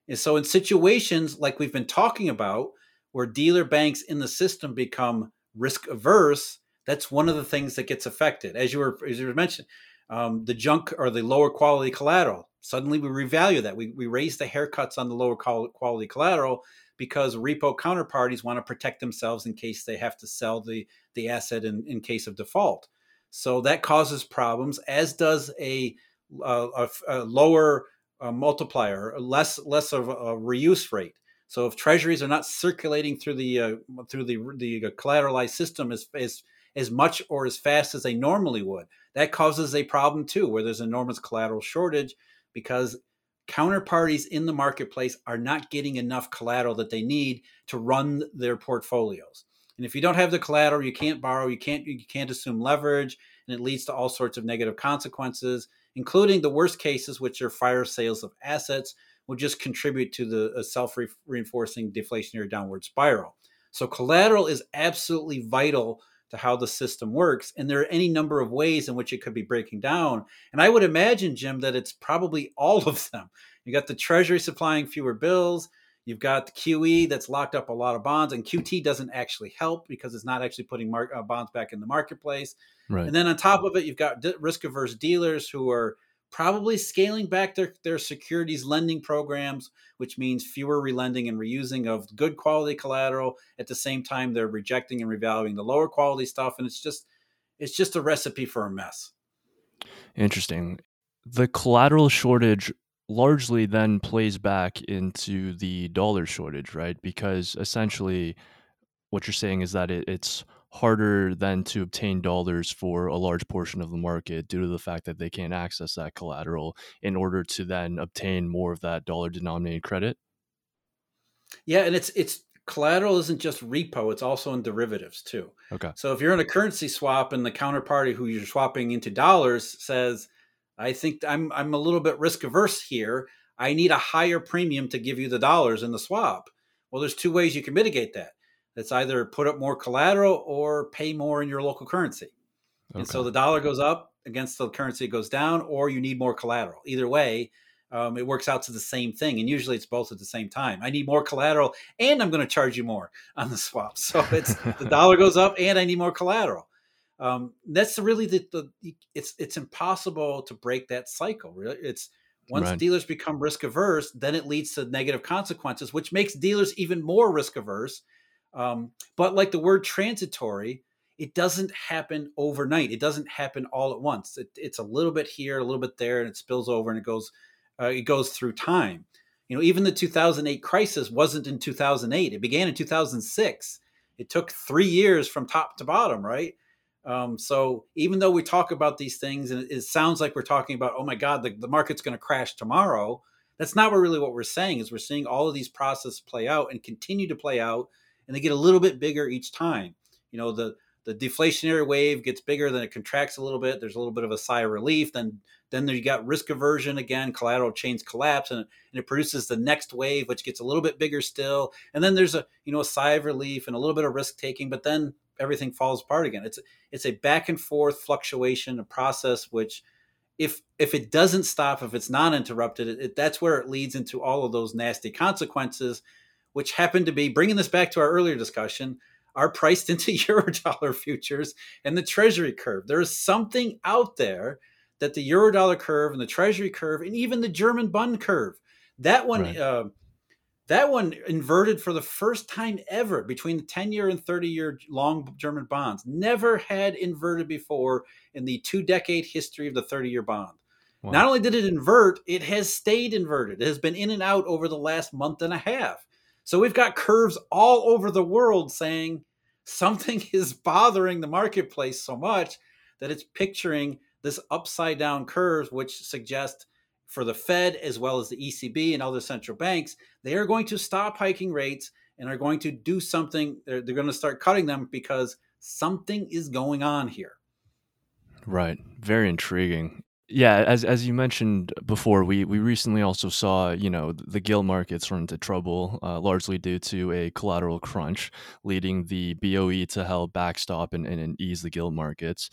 And so in situations like we've been talking about, where dealer banks in the system become risk averse, that's one of the things that gets affected. As you were as you were mentioning, um, the junk or the lower quality collateral. Suddenly we revalue that. We, we raise the haircuts on the lower quality collateral because repo counterparties want to protect themselves in case they have to sell the, the asset in, in case of default. So that causes problems, as does a, a, a lower uh, multiplier, less less of a reuse rate. So if treasuries are not circulating through the uh, through the the collateralized system as, as as much or as fast as they normally would, that causes a problem too, where there's enormous collateral shortage because counterparties in the marketplace are not getting enough collateral that they need to run their portfolios. And if you don't have the collateral, you can't borrow, you can't you can't assume leverage, and it leads to all sorts of negative consequences, including the worst cases, which are fire sales of assets, will just contribute to the self-reinforcing deflationary downward spiral. So collateral is absolutely vital to how the system works. And there are any number of ways in which it could be breaking down. And I would imagine, Jim, that it's probably *laughs* all of them. You got the Treasury supplying fewer bills. You've got the QE that's locked up a lot of bonds, and QT doesn't actually help because it's not actually putting uh, bonds back in the marketplace. Right. And then on top of it, you've got risk averse dealers who are probably scaling back their, their securities lending programs, which means fewer relending and reusing of good quality collateral. At the same time, they're rejecting and revaluing the lower quality stuff. And it's just it's just a recipe for a mess. Interesting. The collateral shortage largely then plays back into the dollar shortage, right? Because essentially what you're saying is that it, it's harder than to obtain dollars for a large portion of the market due to the fact that they can't access that collateral in order to then obtain more of that dollar denominated credit. Yeah, and it's it's collateral isn't just repo, it's also in derivatives too. Okay. So if you're in a currency swap and the counterparty who you're swapping into dollars says, I think I'm I'm a little bit risk averse here. I need a higher premium to give you the dollars in the swap. Well, there's two ways you can mitigate that. It's either put up more collateral or pay more in your local currency. Okay. And so the dollar goes up against the currency goes down, or you need more collateral. Either way, um, it works out to the same thing. And usually it's both at the same time. I need more collateral and I'm going to charge you more on the swap. *laughs* So it's the *laughs* dollar goes up and I need more collateral. Um, that's really the, the, it's it's impossible to break that cycle. Really, it's Once Right. dealers become risk averse, then it leads to negative consequences, which makes dealers even more risk averse. Um, but like the word transitory, it doesn't happen overnight. It doesn't happen all at once. It, it's a little bit here, a little bit there, and it spills over and it goes uh, it goes through time. You know, even the 2008 crisis wasn't in 2008. It began in 2006. It took three years from top to bottom, right? Um, so even though we talk about these things and it, sounds like we're talking about, oh my God, the, the market's going to crash tomorrow, that's not really what we're saying. Is we're seeing all of these processes play out and continue to play out, and they get a little bit bigger each time. You know, the the deflationary wave gets bigger, then it contracts a little bit. There's a little bit of a sigh of relief. Then then you got risk aversion again, collateral chains collapse, and, and it produces the next wave, which gets a little bit bigger still. And then there's a you know a sigh of relief and a little bit of risk taking, but then everything falls apart again. It's it's a back and forth fluctuation, a process which if if it doesn't stop, if it's non interrupted, it, it, that's where it leads into all of those nasty consequences, which happen to be bringing this back to our earlier discussion are priced *laughs* into eurodollar futures and the treasury curve. There is something out there that the eurodollar curve and the treasury curve and even the German bund curve, that one right. uh, that one inverted for the first time ever between the 10 year and 30 year long German bonds. Never had inverted before in the two decade history of the 30 year bond. Wow. Not only did it invert, it has stayed inverted. It has been in and out over the last month and a half. So we've got curves all over the world saying something *laughs* is bothering the marketplace so much that it's picturing this upside down curve, which suggests for the Fed as well as the ECB and other central banks, they are going to stop hiking rates and are going to do something. They're, they're going to start cutting them because something is going on here. Right. Very intriguing yeah, as as you mentioned before, we we recently also saw you know the gilt markets run into trouble, uh, largely due to a collateral crunch, leading the BOE to help backstop and, and, and ease the gilt markets.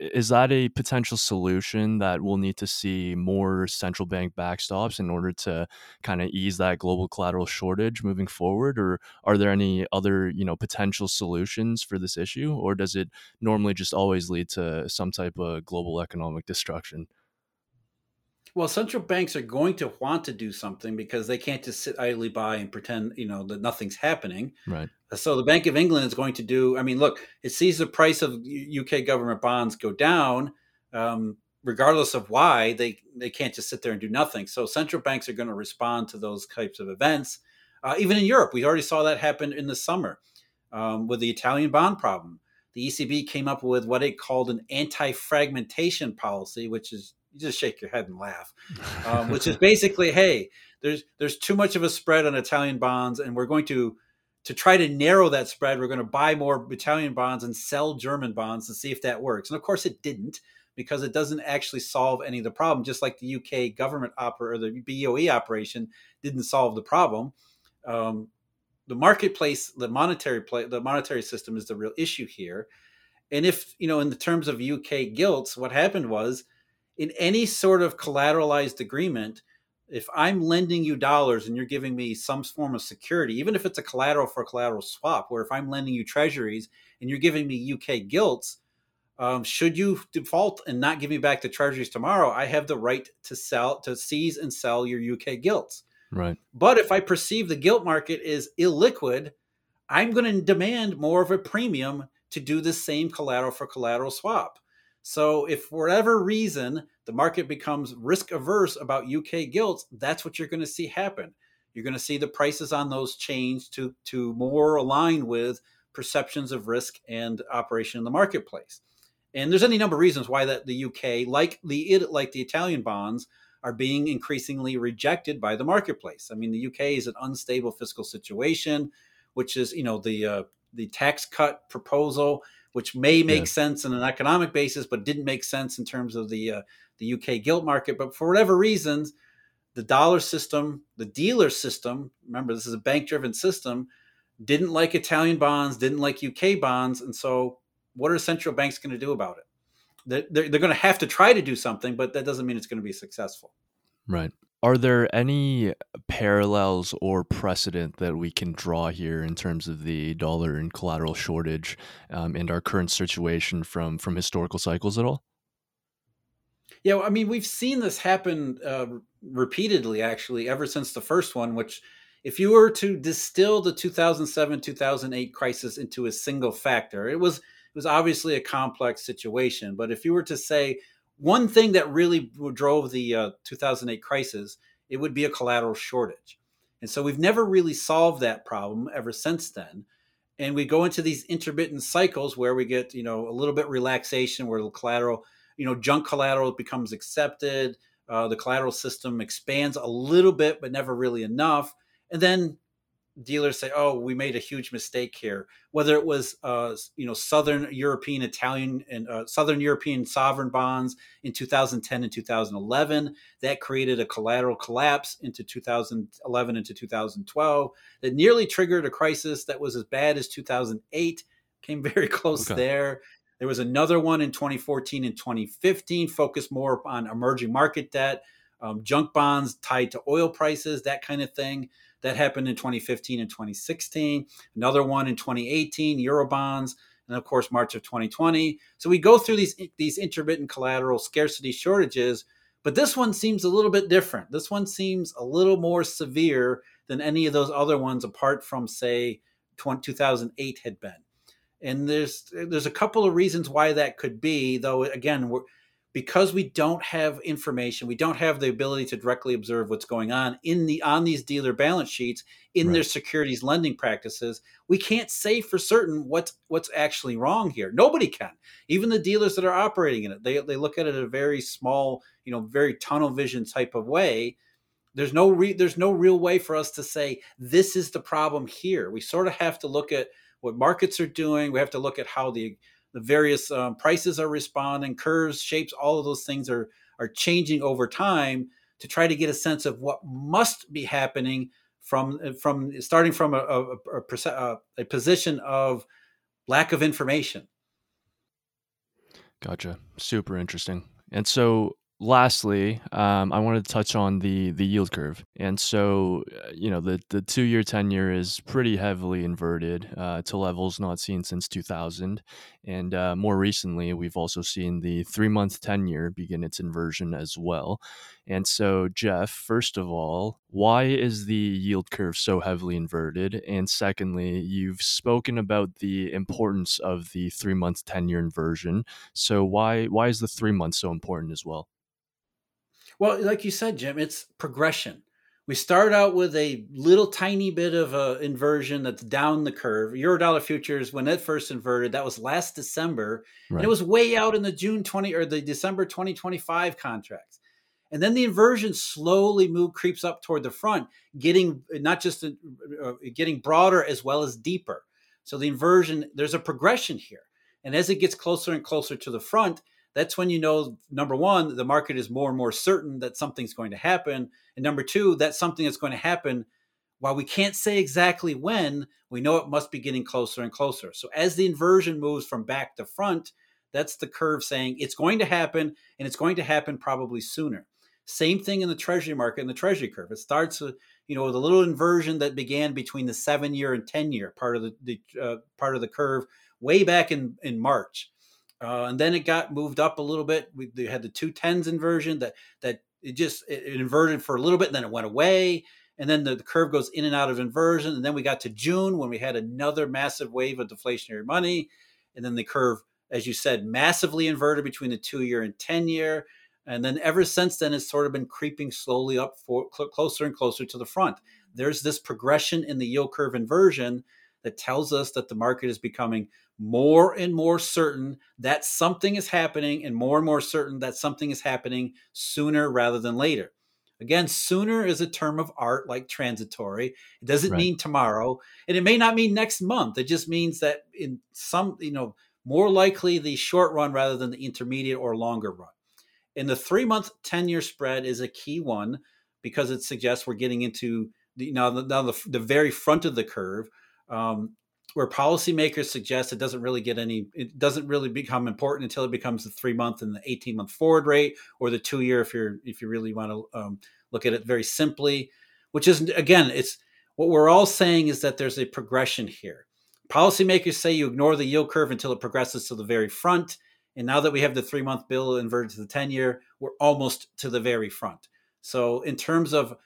Is that a potential solution that we'll need to see more central bank backstops in order to kind of ease that global collateral shortage moving forward, or are there any other you know potential solutions for this issue, or does it normally just always lead to some type of global economic destruction? Well, central banks are going to want to do something because they can't just sit idly by and pretend, you know, that nothing's happening. Right. So the Bank of England is going to do. I mean, look, it sees the price of UK government bonds go down, um, regardless of why. They they can't just sit there and do nothing. So central banks are going to respond to those types of events. Uh, even in Europe, we already saw that happen in the summer um, with the Italian bond problem. The ECB came up with what it called an anti-fragmentation policy, which is you just shake your head and laugh, *laughs* um, which is basically, hey, there's there's too much of a spread on Italian bonds, and we're going to to try to narrow that spread. We're going to buy more Italian bonds and sell German bonds to see if that works. And of course, it didn't because it doesn't actually solve any of the problem. Just like the UK government opera or the BOE operation didn't solve the problem. Um, the marketplace, the monetary play, the monetary system is the real issue here. And if you know, in the terms of UK gilts, what happened was in any sort of collateralized agreement, if I'm lending you dollars and you're giving me some form of security, even if it's a collateral for a collateral swap, where if I'm lending you treasuries and you're giving me UK gilts, um, should you default and not give me back the treasuries tomorrow, I have the right to sell, to seize and sell your UK gilts. Right. But if I perceive the gilt market is illiquid, I'm going to demand more of a premium to do the same collateral for collateral swap. So if for whatever reason the market becomes risk averse about UK gilts, that's what you're going to see happen. You're going to see the prices on those change to to more align with perceptions of risk and operation in the marketplace. And there's any number of reasons why that the UK, like the like the Italian bonds, are being increasingly rejected by the marketplace. I mean, the UK is an unstable fiscal situation, which is you know the uh, the tax cut proposal which may make yeah. sense in an economic basis, but didn't make sense in terms of the uh, the UK gilt market. But for whatever reasons, the dollar system, the dealer system, remember this is a bank driven system, didn't like Italian bonds, didn't like UK bonds, and so what are central banks going to do about it? They're, they're going to have to try to do something, but that doesn't mean it's going to be successful. Right. Are there any parallels or precedent that we can draw here in terms of the dollar and collateral shortage um, and our current situation from from historical cycles at all? Yeah, I mean, we've seen this happen uh, repeatedly, actually, ever since the first one. Which, if you were to distill the 2007 2008 crisis into a single factor, it was it was obviously a complex situation. But if you were to say one thing that really drove the uh, 2008 crisis, it would be a collateral shortage. And so we've never really solved that problem ever since then. And we go into these intermittent cycles where we get, you know, a little bit relaxation where the collateral, you know, junk collateral becomes accepted. Uh, the collateral system expands a little bit, but never really enough. And then dealers say, "Oh, we made a huge mistake here." Whether it was, uh, you know, Southern European, Italian, and uh, Southern European sovereign bonds in 2010 and 2011, that created a collateral collapse into 2011 into 2012 that nearly triggered a crisis that was as bad as 2008. Came very *laughs* close okay. there. There was another one in 2014 and 2015, focused more on emerging market debt, um, junk bonds tied to oil prices, that kind of thing. That happened in 2015 and 2016. Another one in 2018, Eurobonds, and of course March of 2020. So we go through these these intermittent collateral scarcity shortages, but this one seems a little bit different. This one seems a little more severe than any of those other ones, apart from say 2008 had been. And there's there's a couple of reasons why that could be, though. Again, we're because we don't have information, we don't have the ability to directly observe what's going on in the on these dealer balance sheets in right. their securities lending practices. We can't say for certain what's what's actually wrong here. Nobody can. Even the dealers that are operating in it, they they look at it in a very small, you know, very tunnel vision type of way. There's no re, there's no real way for us to say this is the problem here. We sort of have to look at what markets are doing. We have to look at how the the various um, prices are responding, curves, shapes, all of those things are are changing over time to try to get a sense of what must be happening from uh, from starting from a, a, a, uh, a position of lack of information. Gotcha. Super interesting. And so lastly, um, I wanted to touch on the the yield curve, and so uh, you know the the two year, ten year is pretty heavily inverted uh, to levels not seen since 2000, and uh, more recently we've also seen the three month ten year begin its inversion as well. And so, Jeff, first of all, why is the yield curve so heavily inverted? And secondly, you've spoken about the importance of the three month ten year inversion. So why why is the three months so important as well? Well, like you said, Jim, it's progression. We start out with a little tiny bit of a inversion that's down the curve. Eurodollar futures, when it first inverted, that was last December, right. and it was way out in the June 20 or the December 2025 contracts. And then the inversion slowly move creeps up toward the front, getting not just uh, uh getting broader as well as deeper. So the inversion, there's a progression here. And as it gets closer and closer to the front, that's when you know number one the market is more and more certain that something's going to happen and number two that something that's going to happen while we can't say exactly when we know it must be getting closer and closer. So as the inversion moves from back to front that's the curve saying it's going to happen and it's going to happen probably sooner. Same thing in the treasury market and the treasury curve. It starts with you know the little inversion that began between the seven year and ten year part of the, the uh, part of the curve way back in in march uh, and then it got moved up a little bit. We, had the two tens inversion that that it just it, it inverted for a little bit, and then it went away. And then the, the, curve goes in and out of inversion. And then we got to June when we had another massive wave of deflationary money. And then the curve, as you said, massively inverted between the two year and 10 year. And then ever since then, it's sort of been creeping slowly up for, cl- closer and closer to the front. There's this progression in the yield curve inversion that tells us that the market is becoming more and more certain that something is happening and more and more certain that something is happening sooner rather than later. Again, sooner is a term of art like transitory. It doesn't right. mean tomorrow, and it may not mean next month. It just means that in some, you know, more likely the short run rather than the intermediate or longer run. And the three month 10 year spread is a key one because it suggests we're getting into the, now, the, now the, the very front of the curve um, where policymakers suggest it doesn't really get any it doesn't really become important until it becomes the three month and the 18 month forward rate or the two year if you're if you really want to um, look at it very simply which is again it's what we're all saying is that there's a progression here policymakers say you ignore the yield curve until it progresses to the very front And now that we have the three month bill inverted to the 10 year, we're almost to the very front. So, in terms of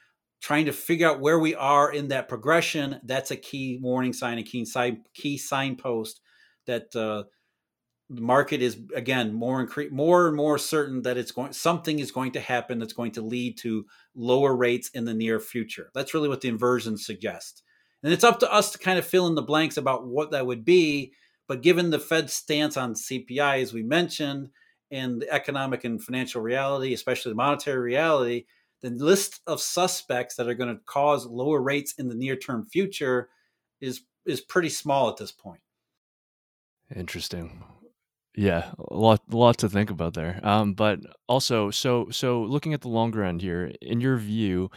trying to figure out where we are in that progression, that's a key warning sign, a key sign, key signpost that uh, the market is again more incre- more and more certain that it's going something is going to happen that's going to lead to lower rates in the near future. That's really what the inversion suggests. And it's up to us to kind of fill in the blanks about what that would be. But given the Fed's stance on CPI, as we mentioned, and the economic and financial reality, especially the monetary reality, the list of suspects that are going to cause lower rates in the near term future is is pretty small at this point. Interesting. Yeah, a lot, a lot to think about there. Um, but also, so so looking at the longer end here, in your view,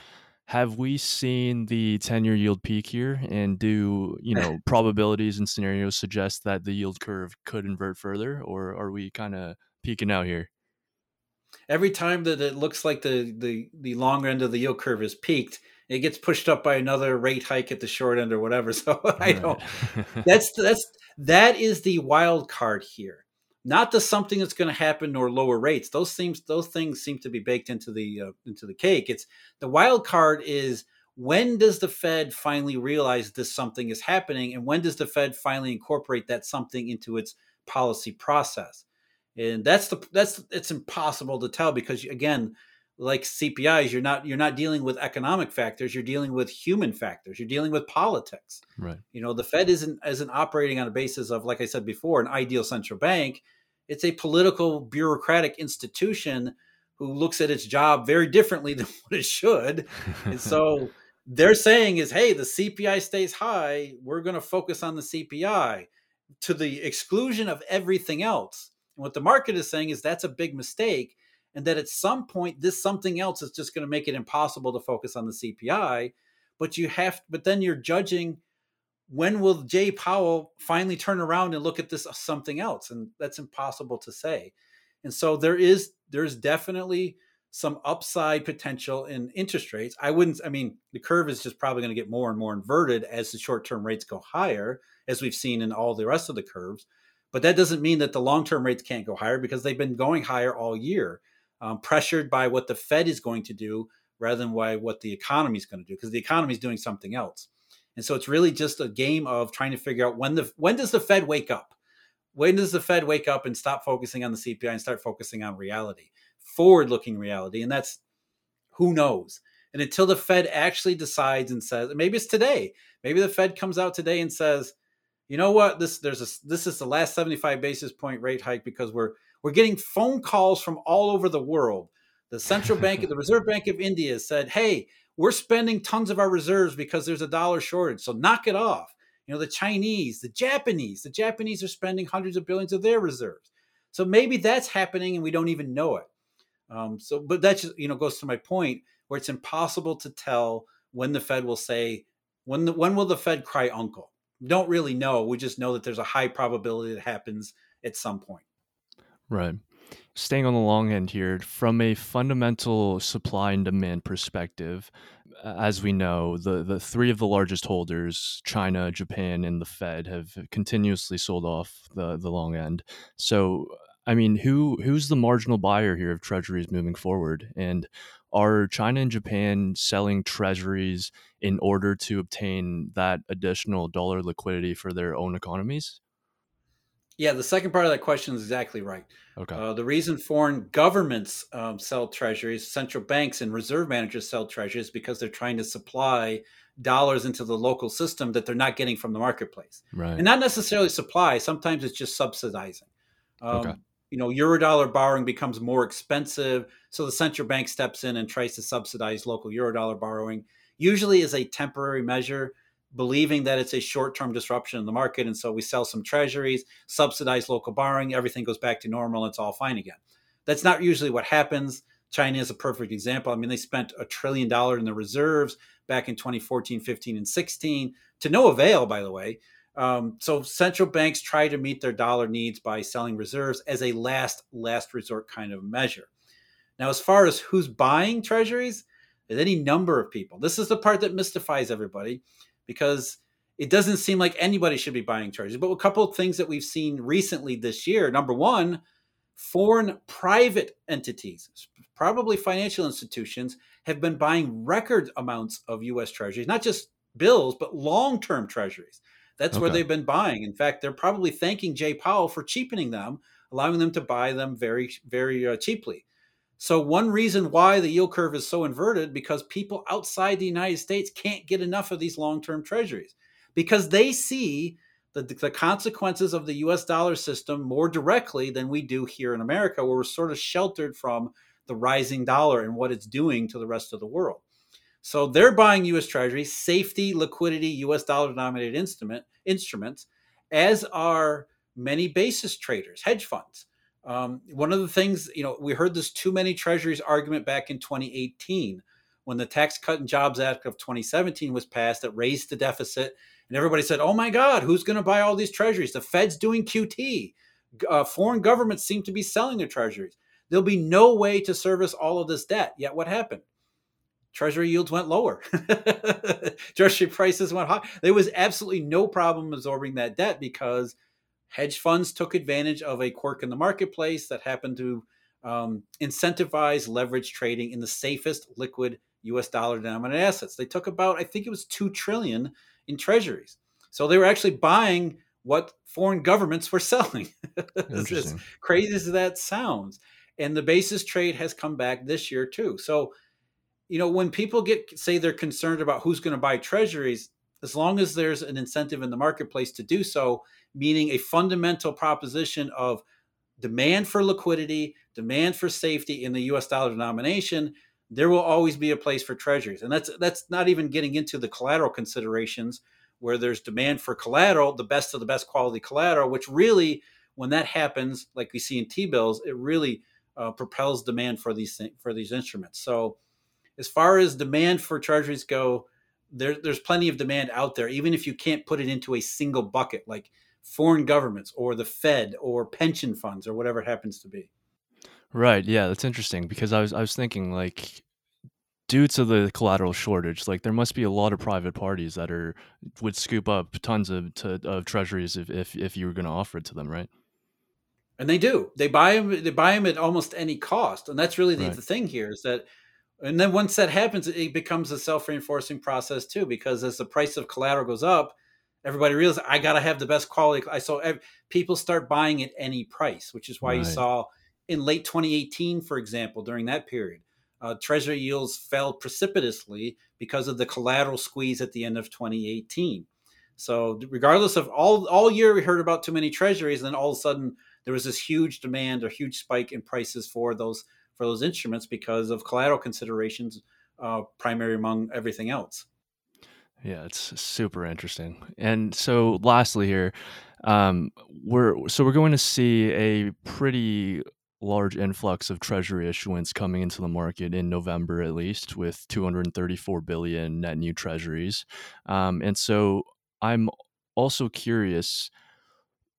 have we seen the ten-year yield peak here? And do you *laughs* know probabilities and scenarios suggest that the yield curve could invert further, or are we kind of peaking out here? Every time that it looks like the the the longer end of the yield curve is peaked, it gets pushed up by another rate hike at the short end or whatever. *laughs* So I don't. *laughs* That's that's that is the wild card here not the something that's going to happen nor lower rates. Those things those things seem to be baked into the uh, into the cake. It's the wild card is when does the Fed finally realize this something is happening, and when does the Fed finally incorporate that something into its policy process? And that's the that's it's impossible to tell because again, like CPIs, you're not you're not dealing with economic factors. You're dealing with human factors. You're dealing with politics. Right. You know, the Fed isn't isn't operating on a basis of, like I said before, an ideal central bank it's a political bureaucratic institution who looks at its job very differently *laughs* than what it should. and so *laughs* they're saying is, hey, the CPI stays high. We're going to focus on the CPI to the exclusion of everything else. And what the market is saying is that's a big mistake. And that at some point, this something else is just going to make it impossible to focus on the CPI. But you have, but then you're judging when will Jay Powell finally turn around and look at this uh, something else? And that's impossible to say. And so there is there's definitely some upside potential in interest rates. I wouldn't I mean the curve is just probably going to get more and more inverted as the short-term rates go higher as we've seen in all the rest of the curves. But that doesn't mean that the long-term rates can't go higher because they've been going higher all year, um, pressured by what the Fed is going to do rather than why what the economy is going to do because the economy is doing something else. And so it's really just a game of trying to figure out when the when does the Fed wake up? When does the Fed wake up and stop focusing on the CPI and start focusing on reality, forward-looking reality? And that's who knows. And until the Fed actually decides and says, maybe it's today. Maybe the Fed comes out today and says, you know what, this there's a this is the last 75 basis point rate hike because we're we're getting phone calls from all over the world. The central bank, the *laughs* Reserve Bank of India said, hey, we're spending tons of our reserves because there's a dollar shortage. So knock it off. You know, the Chinese, the Japanese, the Japanese are spending hundreds of billions of their reserves. So maybe that's happening and we don't even know it. Um, so, but that just, you know, goes to my point where it's impossible to tell when the Fed will say, when the, when will the Fed cry uncle? Don't really know. We just know that there's a high probability that happens at some point. Right staying on the long end here, from a fundamental supply and demand perspective, as we know, the, the three of the largest holders, China, Japan, and the Fed, have continuously sold off the, the long end. So, I mean, who who's the marginal buyer here of treasuries moving forward? And are China and Japan selling treasuries in order to obtain that additional dollar liquidity for their own economies? Yeah, the second part of that question is exactly right. Okay. Uh, the reason foreign governments um, sell treasuries, central banks and reserve managers sell treasuries because they're trying to supply dollars into the local system that they're not getting from the marketplace. Right. And not necessarily supply, sometimes it's just subsidizing. Um, okay. You know, eurodollar borrowing becomes more expensive. So the central bank steps in and tries to subsidize local eurodollar borrowing, usually as a temporary measure believing that it's a short-term disruption in the market and so we sell some treasuries subsidize local borrowing everything goes back to normal it's all fine again. That's not usually what happens. China is a perfect example. I mean they spent a trillion dollar in the reserves back in 2014 15 and 16 to no avail by the way um, so central banks try to meet their dollar needs by selling reserves as a last last resort kind of measure now as far as who's buying treasuries there's any number of people this is the part that mystifies everybody because it doesn't seem like anybody should be buying treasuries. But a couple of things that we've seen recently this year. Number one, foreign private entities, probably financial institutions, have been buying record amounts of US treasuries, not just bills, but long term treasuries. That's okay. where they've been buying. In fact, they're probably thanking Jay Powell for cheapening them, allowing them to buy them very, very uh, cheaply. So, one reason why the yield curve is so inverted because people outside the United States can't get enough of these long term treasuries because they see the, the consequences of the US dollar system more directly than we do here in America, where we're sort of sheltered from the rising dollar and what it's doing to the rest of the world. So they're buying US Treasuries, safety, liquidity, US dollar denominated instrument instruments, as are many basis traders, hedge funds. Um, one of the things, you know, we heard this too many treasuries argument back in 2018 when the Tax Cut and Jobs Act of 2017 was passed that raised the deficit. And everybody said, oh my God, who's going to buy all these treasuries? The Fed's doing QT. Uh, foreign governments seem to be selling their treasuries. There'll be no way to service all of this debt. Yet what happened? Treasury yields went lower. *laughs* Treasury prices went high. There was absolutely no problem absorbing that debt because hedge funds took advantage of a quirk in the marketplace that happened to um, incentivize leverage trading in the safest liquid U.S. dollar denominated assets. They took about, I think it was two trillion in treasuries. So they were actually buying what foreign governments were *laughs* selling. as crazy as that sounds. And the basis trade has come back this year too. So you know, when people get say they're concerned about who's going to buy treasuries, as long as there's an incentive in the marketplace to do so, meaning a fundamental proposition of demand for liquidity, demand for safety in the US dollar denomination, there will always be a place for treasuries. And that's that's not even getting into the collateral considerations where there's demand for collateral, the best of the best quality collateral, which really when that happens, like we see in T-bills, it really uh, propels demand for these for these instruments. So as far as demand for treasuries go, there, there's plenty of demand out there, even if you can't put it into a single bucket like foreign governments or the Fed or pension funds or whatever it happens to be. Right. Yeah, that's interesting because I was I was thinking like due to the collateral shortage, like there must be a lot of private parties that are would scoop up tons of to, of treasuries if, if if you were going to offer it to them, right? And they do. They buy them. They buy them at almost any cost, and that's really the, right. the thing here is that and then once that happens, it becomes a self reinforcing process too, because as the price of collateral goes up, everybody realizes I got to have the best quality. I saw people start buying at any price, which is why right. you saw in late 2018, for example, during that period, uh, treasury yields fell precipitously because of the collateral squeeze at the end of 2018. So, regardless of all all year, we heard about too many treasuries, and then all of a sudden there was this huge demand or huge spike in prices for those for those instruments because of collateral considerations, uh, primary among everything else. Yeah, it's super interesting. And so, lastly, here, um, we're so we're going to see a pretty large influx of treasury issuance coming into the market in November, at least, with 234 billion net new treasuries. Um, and so, I'm also curious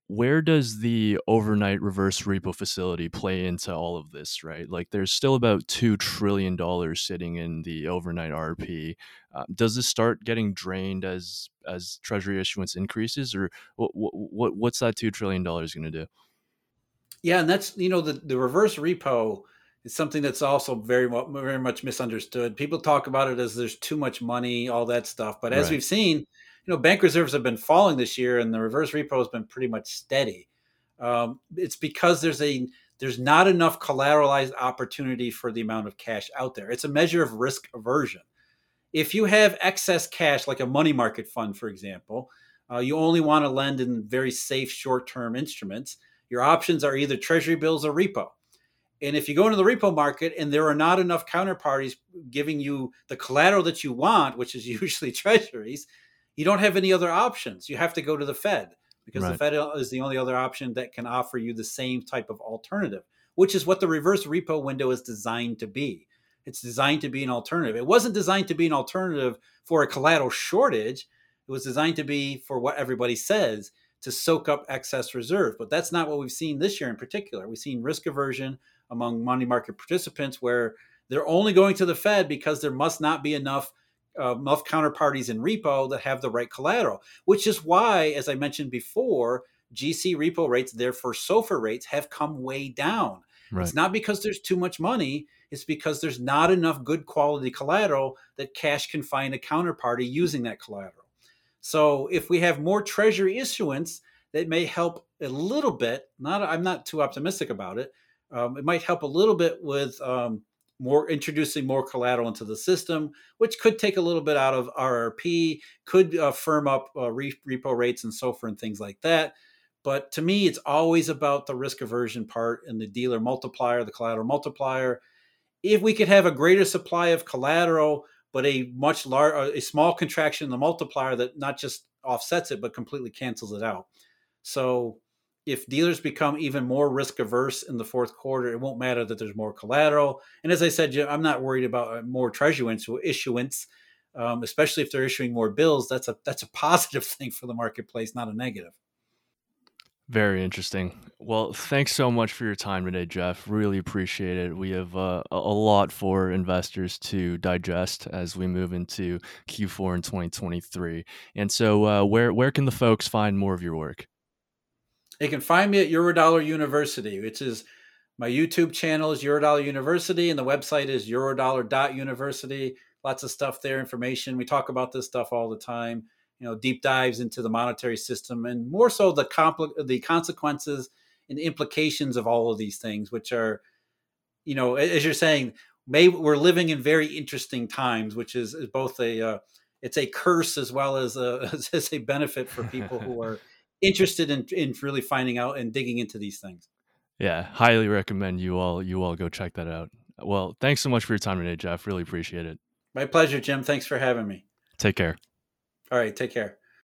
where does the overnight reverse repo facility play into all of this right? Like there's still about $2 trillion sitting in the overnight rp uh, does this start getting drained as as treasury issuance increases or what, what what's that $2 trillion going to do? Yeah and that's you know the, the reverse repo is something that's also very very much misunderstood. People talk about it as there's too much money all that stuff but as right. we've seen you know, bank reserves have been falling this year, and the reverse repo has been pretty much steady. Um, it's because there's a there's not enough collateralized opportunity for the amount of cash out there. It's a measure of risk aversion. If you have excess cash, like a money market fund, for example, uh, you only want to lend in very safe short term instruments. Your options are either treasury bills or repo. And if you go into the repo market and there are not enough counterparties giving you the collateral that you want, which is *laughs* usually treasuries, you don't have any other options. You have to go to the Fed because right. the Fed is the only other option that can offer you the same type of alternative, which is what the reverse repo window is designed to be. It's designed to be an alternative. It wasn't designed to be an alternative for a collateral shortage. It was designed to be for what everybody says to soak up excess reserve. But that's not what we've seen this year in particular. We've seen risk aversion among money market participants where they're only going to the Fed because there must not be enough uh, enough counterparties in repo that have the right collateral, which is why, as I mentioned before, GC repo rates, therefore SOFR rates, have come way down. Right. It's not because there's too much money, it's because there's not enough good quality collateral that cash can find a counterparty using that collateral. So if we have more treasury issuance, that may help a little bit. Not I'm not too optimistic about it. Um, it might help a little bit with um, more introducing more collateral into the system, which could take a little bit out of RRP, could uh, firm up uh, repo rates and so forth and things like that. But to me, it's always about the risk aversion part and the dealer multiplier, the collateral multiplier. If we could have a greater supply of collateral, but a much large, uh, a small contraction in the multiplier that not just offsets it, but completely cancels it out. So if dealers become even more risk averse in the fourth quarter, it won't matter that there's more collateral. And as I said, I'm not worried about uh, more treasury issuance, um, especially if they're issuing more bills. That's a that's a *laughs* positive thing for the marketplace, not a negative. Very interesting. Well, thanks so much for your time today, Jeff. Really appreciate it. We have uh, a lot for investors to digest as we move into Q4 in 2023. And so, uh, where where can the folks find more of your work? They can find me at Eurodollar University, which is my YouTube channel is Eurodollar University, and the website is eurodollar.university. Lots of stuff there, information. We talk about this stuff all the time. You know, deep dives into the monetary system, and more so the compl- the consequences and implications of all of these things, which are, you know, as you're saying, maybe we're living in very interesting times, which is, is both a uh, it's a curse as well as a *laughs* as a benefit for people who are interested in in really finding out and digging into these things. Yeah, highly recommend you all you all go check that out. Well, thanks so much for your time today, Jeff. Really appreciate it. My pleasure, Jim. Thanks for having me. Take care. All right, take care.